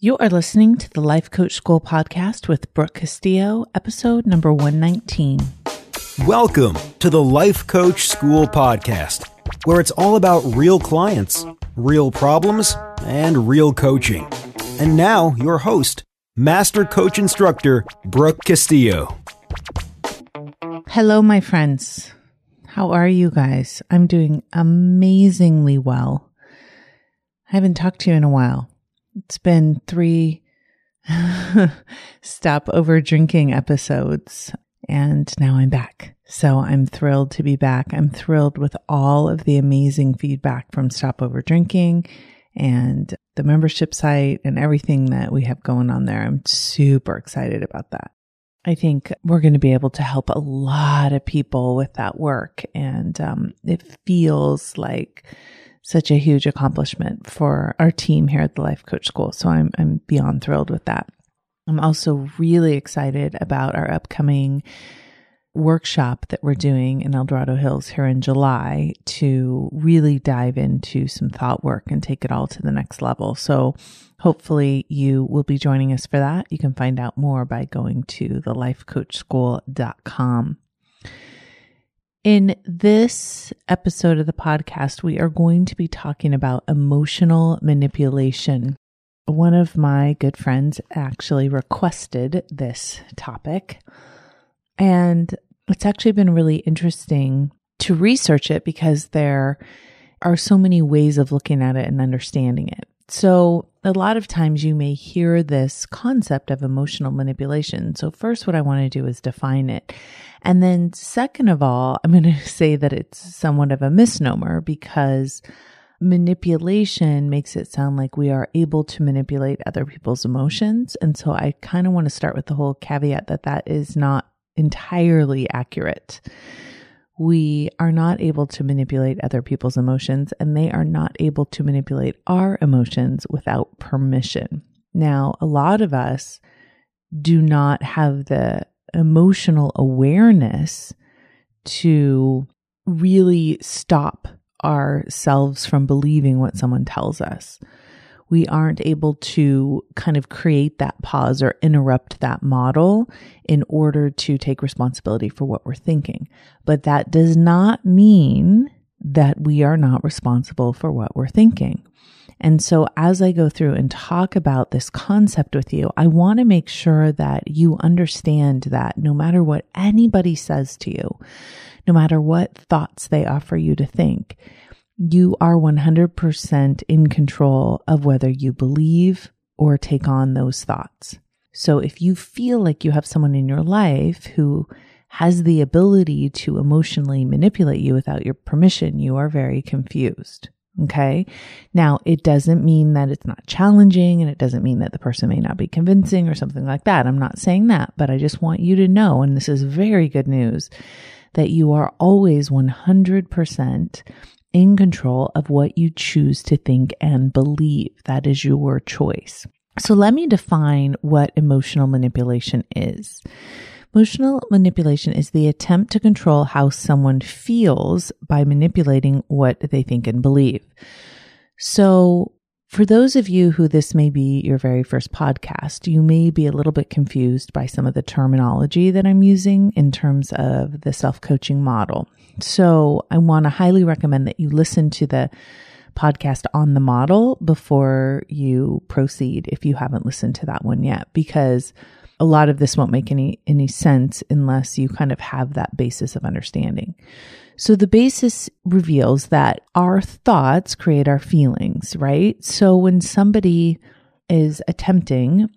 You are listening to the Life Coach School podcast with Brooke Castillo, episode number 119. Welcome to the Life Coach School podcast, where it's all about real clients, real problems, and real coaching. And now, your host, Master Coach Instructor Brooke Castillo. Hello, my friends. How are you guys? I'm doing amazingly well. I haven't talked to you in a while. It's been three stop over drinking episodes, and now I'm back. So I'm thrilled to be back. I'm thrilled with all of the amazing feedback from Stop Over Drinking and the membership site and everything that we have going on there. I'm super excited about that. I think we're going to be able to help a lot of people with that work. And um, it feels like such a huge accomplishment for our team here at the Life Coach School. So I'm, I'm beyond thrilled with that. I'm also really excited about our upcoming workshop that we're doing in El Dorado Hills here in July to really dive into some thought work and take it all to the next level. So hopefully you will be joining us for that. You can find out more by going to thelifecoachschool.com. In this episode of the podcast, we are going to be talking about emotional manipulation. One of my good friends actually requested this topic, and it's actually been really interesting to research it because there are so many ways of looking at it and understanding it. So, a lot of times you may hear this concept of emotional manipulation. So, first, what I want to do is define it. And then, second of all, I'm going to say that it's somewhat of a misnomer because manipulation makes it sound like we are able to manipulate other people's emotions. And so, I kind of want to start with the whole caveat that that is not entirely accurate. We are not able to manipulate other people's emotions, and they are not able to manipulate our emotions without permission. Now, a lot of us do not have the emotional awareness to really stop ourselves from believing what someone tells us we aren't able to kind of create that pause or interrupt that model in order to take responsibility for what we're thinking. But that does not mean that we are not responsible for what we're thinking. And so, as I go through and talk about this concept with you, I want to make sure that you understand that no matter what anybody says to you, no matter what thoughts they offer you to think, you are 100% in control of whether you believe or take on those thoughts. So if you feel like you have someone in your life who has the ability to emotionally manipulate you without your permission, you are very confused. Okay. Now, it doesn't mean that it's not challenging and it doesn't mean that the person may not be convincing or something like that. I'm not saying that, but I just want you to know, and this is very good news, that you are always 100% in control of what you choose to think and believe. That is your choice. So let me define what emotional manipulation is. Emotional manipulation is the attempt to control how someone feels by manipulating what they think and believe. So for those of you who this may be your very first podcast, you may be a little bit confused by some of the terminology that I'm using in terms of the self coaching model. So I want to highly recommend that you listen to the podcast on the model before you proceed if you haven't listened to that one yet, because a lot of this won't make any, any sense unless you kind of have that basis of understanding. So the basis reveals that our thoughts create our feelings, right? So when somebody is attempting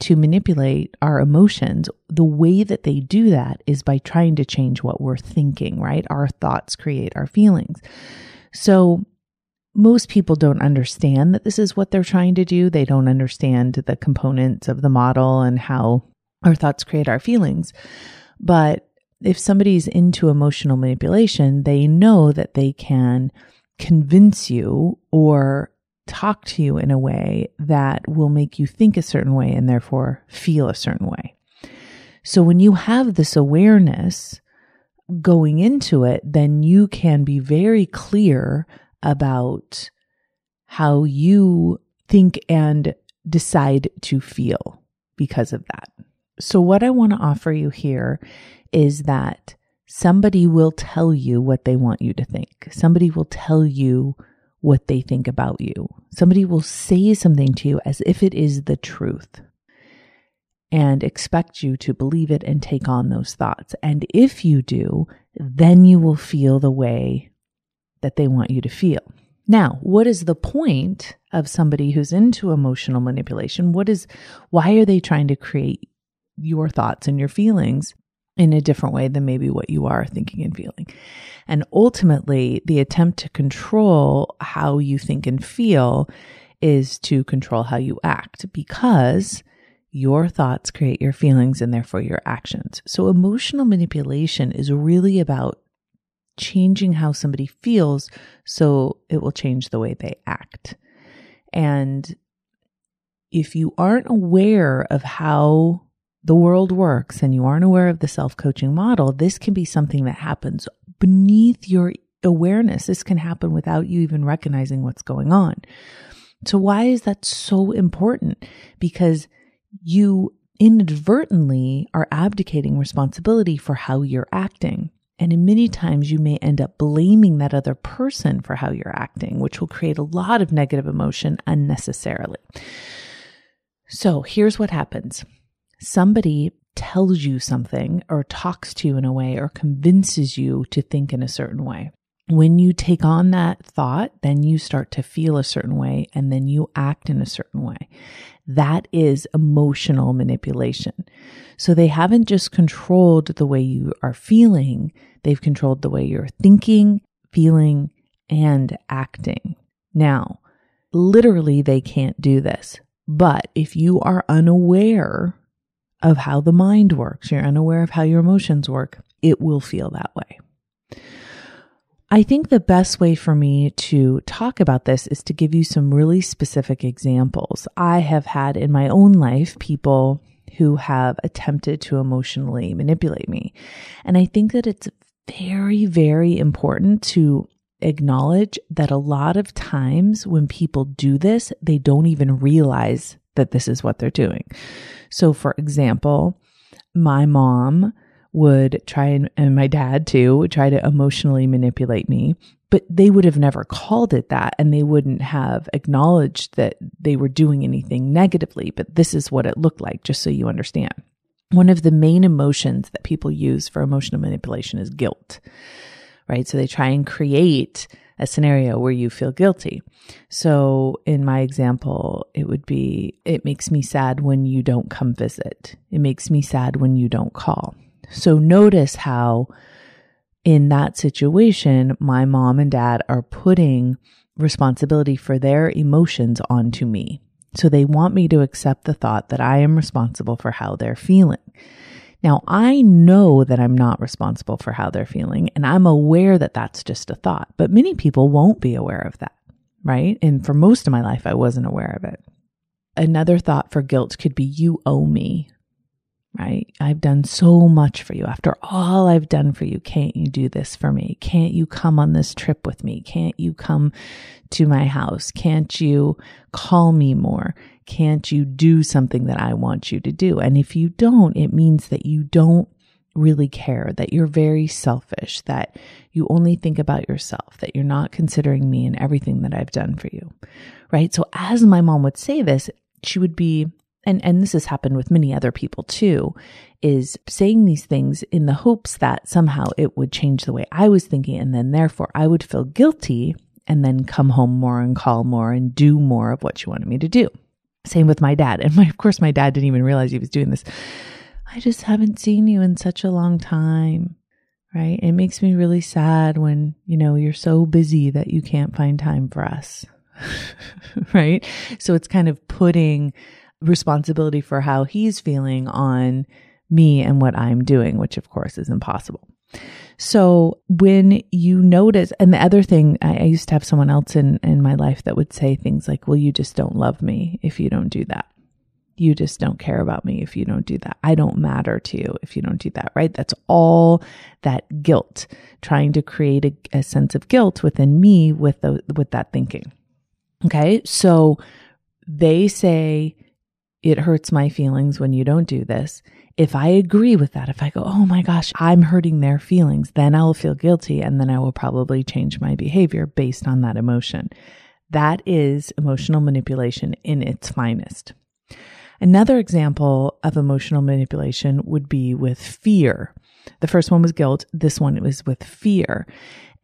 to manipulate our emotions, the way that they do that is by trying to change what we're thinking, right? Our thoughts create our feelings. So most people don't understand that this is what they're trying to do. They don't understand the components of the model and how our thoughts create our feelings. But if somebody's into emotional manipulation, they know that they can convince you or talk to you in a way that will make you think a certain way and therefore feel a certain way. So when you have this awareness going into it, then you can be very clear about how you think and decide to feel because of that. So, what I want to offer you here is that somebody will tell you what they want you to think. Somebody will tell you what they think about you. Somebody will say something to you as if it is the truth and expect you to believe it and take on those thoughts. And if you do, then you will feel the way that they want you to feel. Now, what is the point of somebody who's into emotional manipulation? What is, why are they trying to create your thoughts and your feelings in a different way than maybe what you are thinking and feeling? And ultimately, the attempt to control how you think and feel is to control how you act because your thoughts create your feelings and therefore your actions. So emotional manipulation is really about changing how somebody feels so it will change the way they act. And if you aren't aware of how the world works and you aren't aware of the self coaching model, this can be something that happens beneath your awareness. This can happen without you even recognizing what's going on. So, why is that so important? Because you inadvertently are abdicating responsibility for how you're acting. And in many times you may end up blaming that other person for how you're acting, which will create a lot of negative emotion unnecessarily. So here's what happens. Somebody tells you something or talks to you in a way or convinces you to think in a certain way. When you take on that thought, then you start to feel a certain way and then you act in a certain way. That is emotional manipulation. So they haven't just controlled the way you are feeling, they've controlled the way you're thinking, feeling, and acting. Now, literally, they can't do this. But if you are unaware of how the mind works, you're unaware of how your emotions work, it will feel that way. I think the best way for me to talk about this is to give you some really specific examples. I have had in my own life people who have attempted to emotionally manipulate me. And I think that it's very, very important to acknowledge that a lot of times when people do this, they don't even realize that this is what they're doing. So, for example, my mom would try and, and my dad too would try to emotionally manipulate me but they would have never called it that and they wouldn't have acknowledged that they were doing anything negatively but this is what it looked like just so you understand one of the main emotions that people use for emotional manipulation is guilt right so they try and create a scenario where you feel guilty. So in my example, it would be, it makes me sad when you don't come visit. It makes me sad when you don't call. So notice how in that situation, my mom and dad are putting responsibility for their emotions onto me. So they want me to accept the thought that I am responsible for how they're feeling. Now, I know that I'm not responsible for how they're feeling, and I'm aware that that's just a thought, but many people won't be aware of that, right? And for most of my life, I wasn't aware of it. Another thought for guilt could be, you owe me, right? I've done so much for you. After all I've done for you, can't you do this for me? Can't you come on this trip with me? Can't you come to my house? Can't you call me more? Can't you do something that I want you to do? And if you don't, it means that you don't really care, that you're very selfish, that you only think about yourself, that you're not considering me and everything that I've done for you. Right. So as my mom would say this, she would be and and this has happened with many other people too is saying these things in the hopes that somehow it would change the way I was thinking and then therefore I would feel guilty and then come home more and call more and do more of what she wanted me to do. Same with my dad. And my, of course my dad didn't even realize he was doing this. I just haven't seen you in such a long time. Right? It makes me really sad when, you know, you're so busy that you can't find time for us. right? So it's kind of putting responsibility for how he's feeling on me and what I'm doing, which of course is impossible. So when you notice, and the other thing, I, I, used to have someone else in, in my life that would say things like, well, you just don't love me if you don't do that. You just don't care about me if you don't do that. I don't matter to you if you don't do that, right? That's all that guilt, trying to create a, a sense of guilt within me with the, with that thinking. Okay. So they say, it hurts my feelings when you don't do this. If I agree with that, if I go, oh my gosh, I'm hurting their feelings, then I will feel guilty and then I will probably change my behavior based on that emotion. That is emotional manipulation in its finest. Another example of emotional manipulation would be with fear. The first one was guilt. This one was with fear.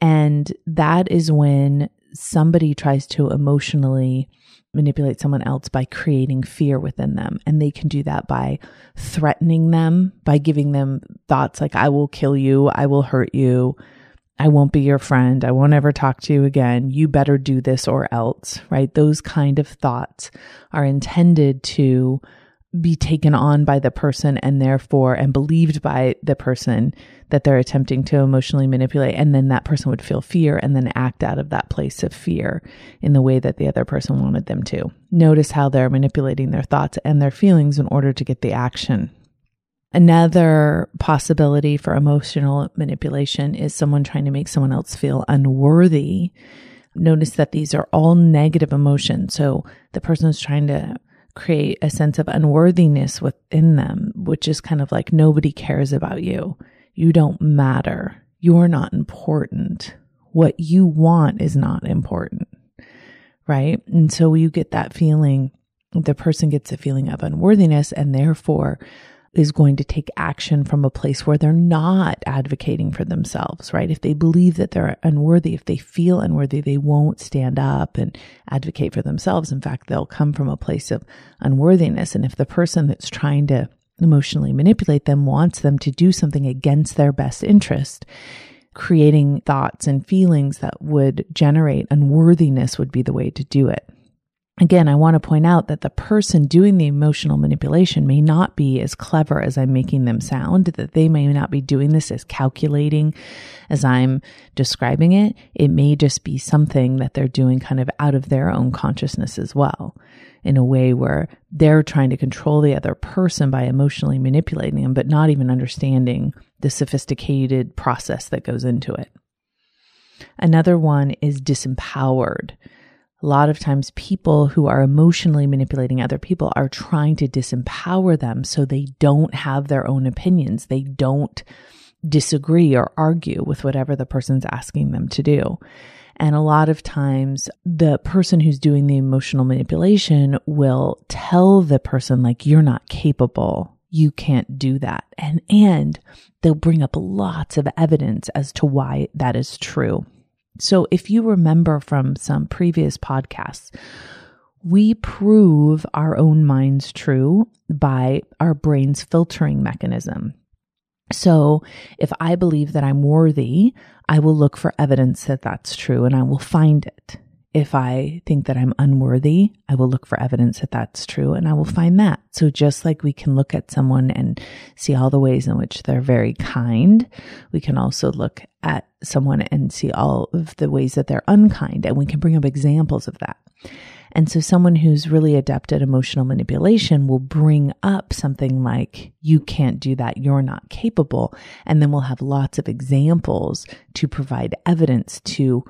And that is when somebody tries to emotionally manipulate someone else by creating fear within them. And they can do that by threatening them, by giving them thoughts like, I will kill you, I will hurt you, I won't be your friend, I won't ever talk to you again, you better do this or else, right? Those kind of thoughts are intended to be taken on by the person and therefore and believed by the person that they're attempting to emotionally manipulate. And then that person would feel fear and then act out of that place of fear in the way that the other person wanted them to. Notice how they're manipulating their thoughts and their feelings in order to get the action. Another possibility for emotional manipulation is someone trying to make someone else feel unworthy. Notice that these are all negative emotions. So the person is trying to create a sense of unworthiness within them, which is kind of like nobody cares about you. You don't matter. You're not important. What you want is not important. Right. And so you get that feeling, the person gets a feeling of unworthiness and therefore is going to take action from a place where they're not advocating for themselves, right? If they believe that they're unworthy, if they feel unworthy, they won't stand up and advocate for themselves. In fact, they'll come from a place of unworthiness. And if the person that's trying to emotionally manipulate them wants them to do something against their best interest, creating thoughts and feelings that would generate unworthiness would be the way to do it. Again, I want to point out that the person doing the emotional manipulation may not be as clever as I'm making them sound, that they may not be doing this as calculating as I'm describing it. It may just be something that they're doing kind of out of their own consciousness as well, in a way where they're trying to control the other person by emotionally manipulating them, but not even understanding the sophisticated process that goes into it. Another one is disempowered a lot of times people who are emotionally manipulating other people are trying to disempower them so they don't have their own opinions. They don't disagree or argue with whatever the person's asking them to do. And a lot of times the person who's doing the emotional manipulation will tell the person like, you're not capable. You can't do that. And, and they'll bring up lots of evidence as to why that is true. So if you remember from some previous podcasts, we prove our own minds true by our brain's filtering mechanism. So if I believe that I'm worthy, I will look for evidence that that's true and I will find it. If I think that I'm unworthy, I will look for evidence that that's true and I will find that. So just like we can look at someone and see all the ways in which they're very kind, we can also look at someone and see all of the ways that they're unkind and we can bring up examples of that. And so someone who's really adept at emotional manipulation will bring up something like, you can't do that. You're not capable. And then we'll have lots of examples to provide evidence to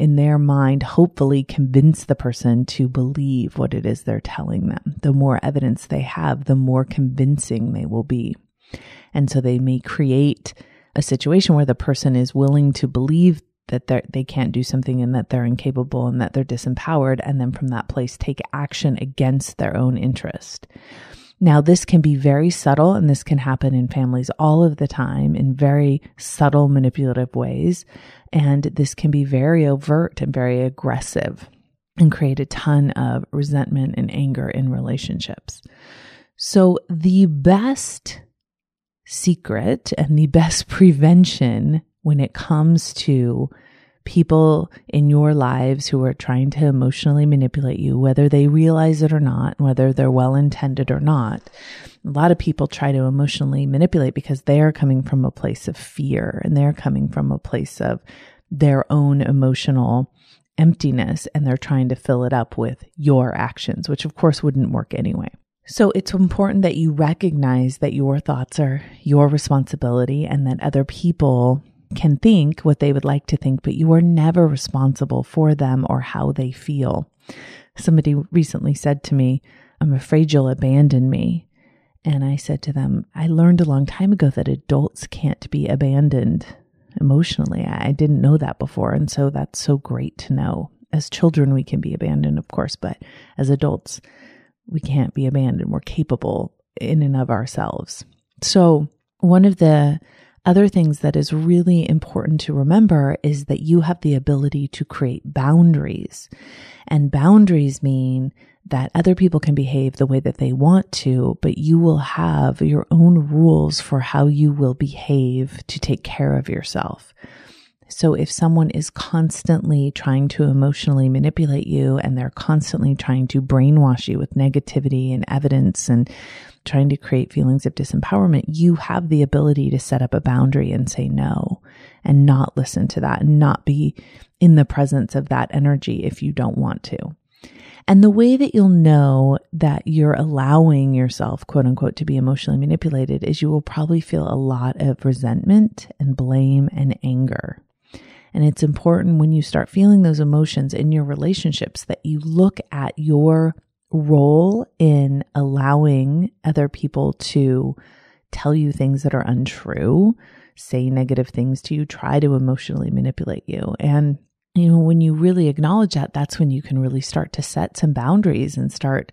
in their mind, hopefully convince the person to believe what it is they're telling them. The more evidence they have, the more convincing they will be. And so they may create a situation where the person is willing to believe that they can't do something and that they're incapable and that they're disempowered and then from that place take action against their own interest. Now, this can be very subtle and this can happen in families all of the time in very subtle manipulative ways. And this can be very overt and very aggressive and create a ton of resentment and anger in relationships. So the best secret and the best prevention when it comes to people in your lives who are trying to emotionally manipulate you, whether they realize it or not, whether they're well intended or not. A lot of people try to emotionally manipulate because they are coming from a place of fear and they're coming from a place of their own emotional emptiness and they're trying to fill it up with your actions, which of course wouldn't work anyway. So it's important that you recognize that your thoughts are your responsibility and that other people can think what they would like to think, but you are never responsible for them or how they feel. Somebody recently said to me, I'm afraid you'll abandon me. And I said to them, I learned a long time ago that adults can't be abandoned emotionally. I didn't know that before. And so that's so great to know. As children, we can be abandoned, of course, but as adults, we can't be abandoned. We're capable in and of ourselves. So, one of the other things that is really important to remember is that you have the ability to create boundaries. And boundaries mean that other people can behave the way that they want to, but you will have your own rules for how you will behave to take care of yourself. So if someone is constantly trying to emotionally manipulate you and they're constantly trying to brainwash you with negativity and evidence and trying to create feelings of disempowerment, you have the ability to set up a boundary and say no and not listen to that and not be in the presence of that energy if you don't want to. And the way that you'll know that you're allowing yourself, quote unquote, to be emotionally manipulated is you will probably feel a lot of resentment and blame and anger. And it's important when you start feeling those emotions in your relationships that you look at your role in allowing other people to tell you things that are untrue, say negative things to you, try to emotionally manipulate you. And, you know, when you really acknowledge that, that's when you can really start to set some boundaries and start,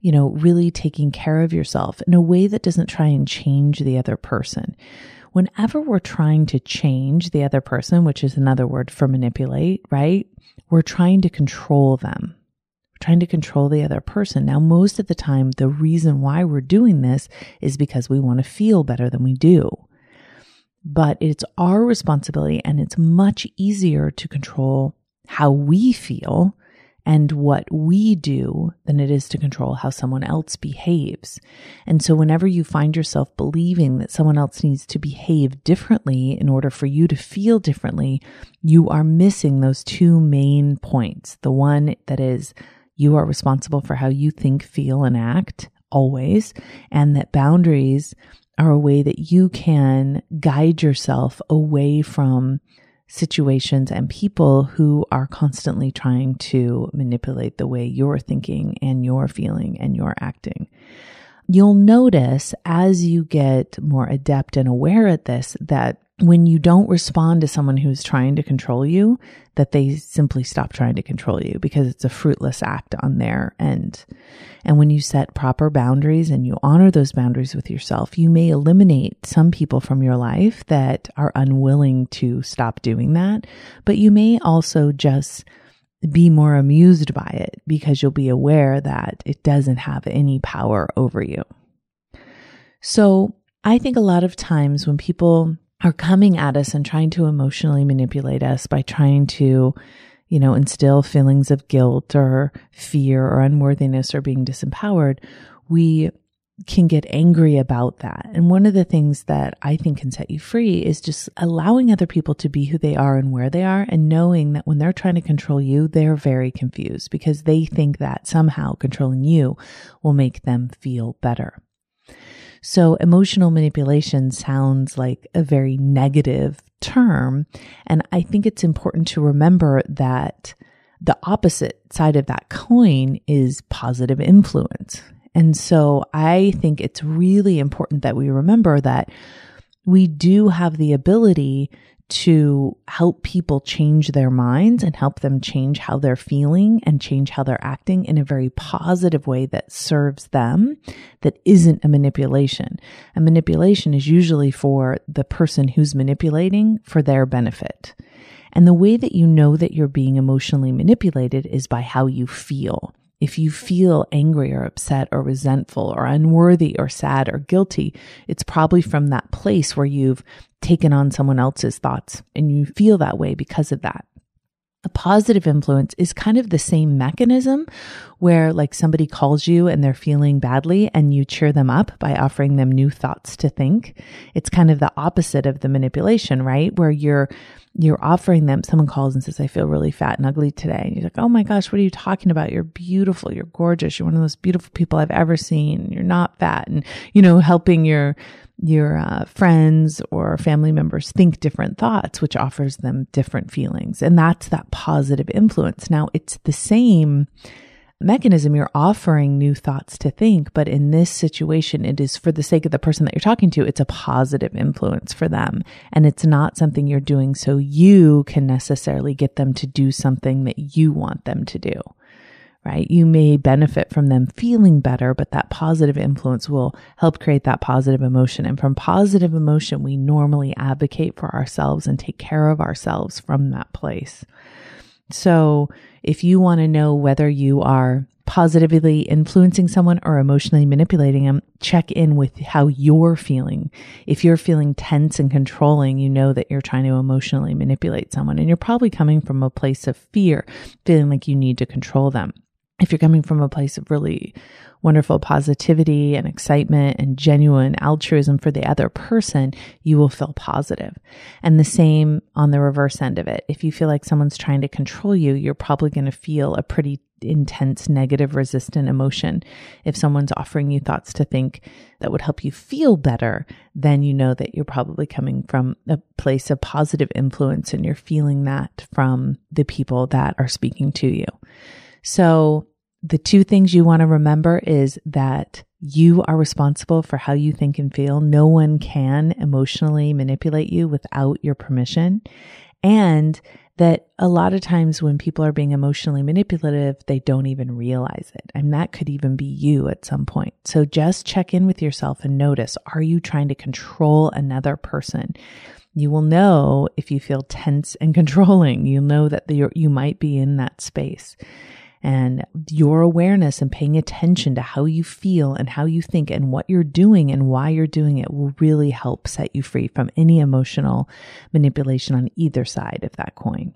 you know, really taking care of yourself in a way that doesn't try and change the other person. Whenever we're trying to change the other person, which is another word for manipulate, right? We're trying to control them trying to control the other person. Now, most of the time, the reason why we're doing this is because we want to feel better than we do. But it's our responsibility and it's much easier to control how we feel and what we do than it is to control how someone else behaves. And so whenever you find yourself believing that someone else needs to behave differently in order for you to feel differently, you are missing those two main points. The one that is you are responsible for how you think, feel, and act always, and that boundaries are a way that you can guide yourself away from situations and people who are constantly trying to manipulate the way you're thinking and you're feeling and you're acting. You'll notice as you get more adept and aware at this that when you don't respond to someone who's trying to control you, that they simply stop trying to control you because it's a fruitless act on their end. And when you set proper boundaries and you honor those boundaries with yourself, you may eliminate some people from your life that are unwilling to stop doing that, but you may also just be more amused by it because you'll be aware that it doesn't have any power over you. So I think a lot of times when people are coming at us and trying to emotionally manipulate us by trying to, you know, instill feelings of guilt or fear or unworthiness or being disempowered, we can get angry about that. And one of the things that I think can set you free is just allowing other people to be who they are and where they are and knowing that when they're trying to control you, they're very confused because they think that somehow controlling you will make them feel better. So emotional manipulation sounds like a very negative term. And I think it's important to remember that the opposite side of that coin is positive influence. And so I think it's really important that we remember that we do have the ability to help people change their minds and help them change how they're feeling and change how they're acting in a very positive way that serves them, that isn't a manipulation. A manipulation is usually for the person who's manipulating for their benefit. And the way that you know that you're being emotionally manipulated is by how you feel. If you feel angry or upset or resentful or unworthy or sad or guilty, it's probably from that place where you've taken on someone else's thoughts and you feel that way because of that. A positive influence is kind of the same mechanism where like somebody calls you and they're feeling badly and you cheer them up by offering them new thoughts to think. It's kind of the opposite of the manipulation, right? Where you're you're offering them, someone calls and says, I feel really fat and ugly today. And you're like, Oh my gosh, what are you talking about? You're beautiful. You're gorgeous. You're one of those beautiful people I've ever seen. You're not fat. And, you know, helping your, your uh, friends or family members think different thoughts, which offers them different feelings. And that's that positive influence. Now it's the same mechanism, you're offering new thoughts to think. But in this situation, it is for the sake of the person that you're talking to, it's a positive influence for them. And it's not something you're doing so you can necessarily get them to do something that you want them to do. Right? You may benefit from them feeling better, but that positive influence will help create that positive emotion. And from positive emotion, we normally advocate for ourselves and take care of ourselves from that place. So if you want to know whether you are positively influencing someone or emotionally manipulating them, check in with how you're feeling. If you're feeling tense and controlling, you know that you're trying to emotionally manipulate someone and you're probably coming from a place of fear, feeling like you need to control them. If you're coming from a place of really wonderful positivity and excitement and genuine altruism for the other person, you will feel positive. And the same on the reverse end of it. If you feel like someone's trying to control you, you're probably going to feel a pretty intense negative resistant emotion. If someone's offering you thoughts to think that would help you feel better, then you know that you're probably coming from a place of positive influence and you're feeling that from the people that are speaking to you. So the two things you want to remember is that you are responsible for how you think and feel. No one can emotionally manipulate you without your permission. And that a lot of times when people are being emotionally manipulative, they don't even realize it. And that could even be you at some point. So just check in with yourself and notice, are you trying to control another person? You will know if you feel tense and controlling. You'll know that you might be in that space and your awareness and paying attention to how you feel and how you think and what you're doing and why you're doing it will really help set you free from any emotional manipulation on either side of that coin.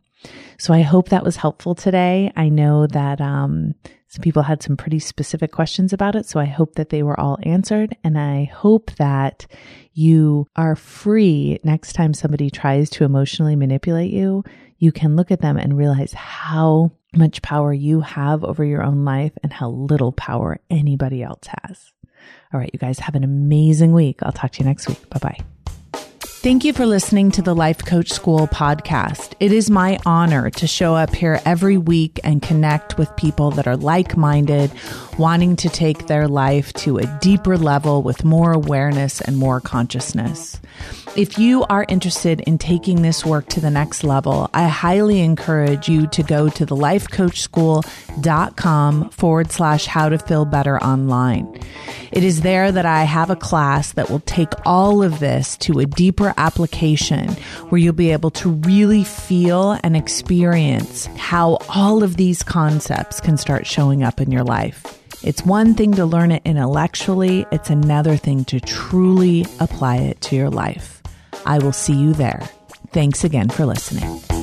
So I hope that was helpful today. I know that um, some people had some pretty specific questions about it. So I hope that they were all answered. And I hope that you are free next time somebody tries to emotionally manipulate you. You can look at them and realize how much power you have over your own life and how little power anybody else has. All right, you guys have an amazing week. I'll talk to you next week. Bye bye. Thank you for listening to the Life Coach School podcast. It is my honor to show up here every week and connect with people that are like minded, wanting to take their life to a deeper level with more awareness and more consciousness. If you are interested in taking this work to the next level, I highly encourage you to go to the lifecoachschool.com forward slash how to feel better online. It is there that I have a class that will take all of this to a deeper application where you'll be able to really feel and experience how all of these concepts can start showing up in your life. It's one thing to learn it intellectually, it's another thing to truly apply it to your life. I will see you there. Thanks again for listening.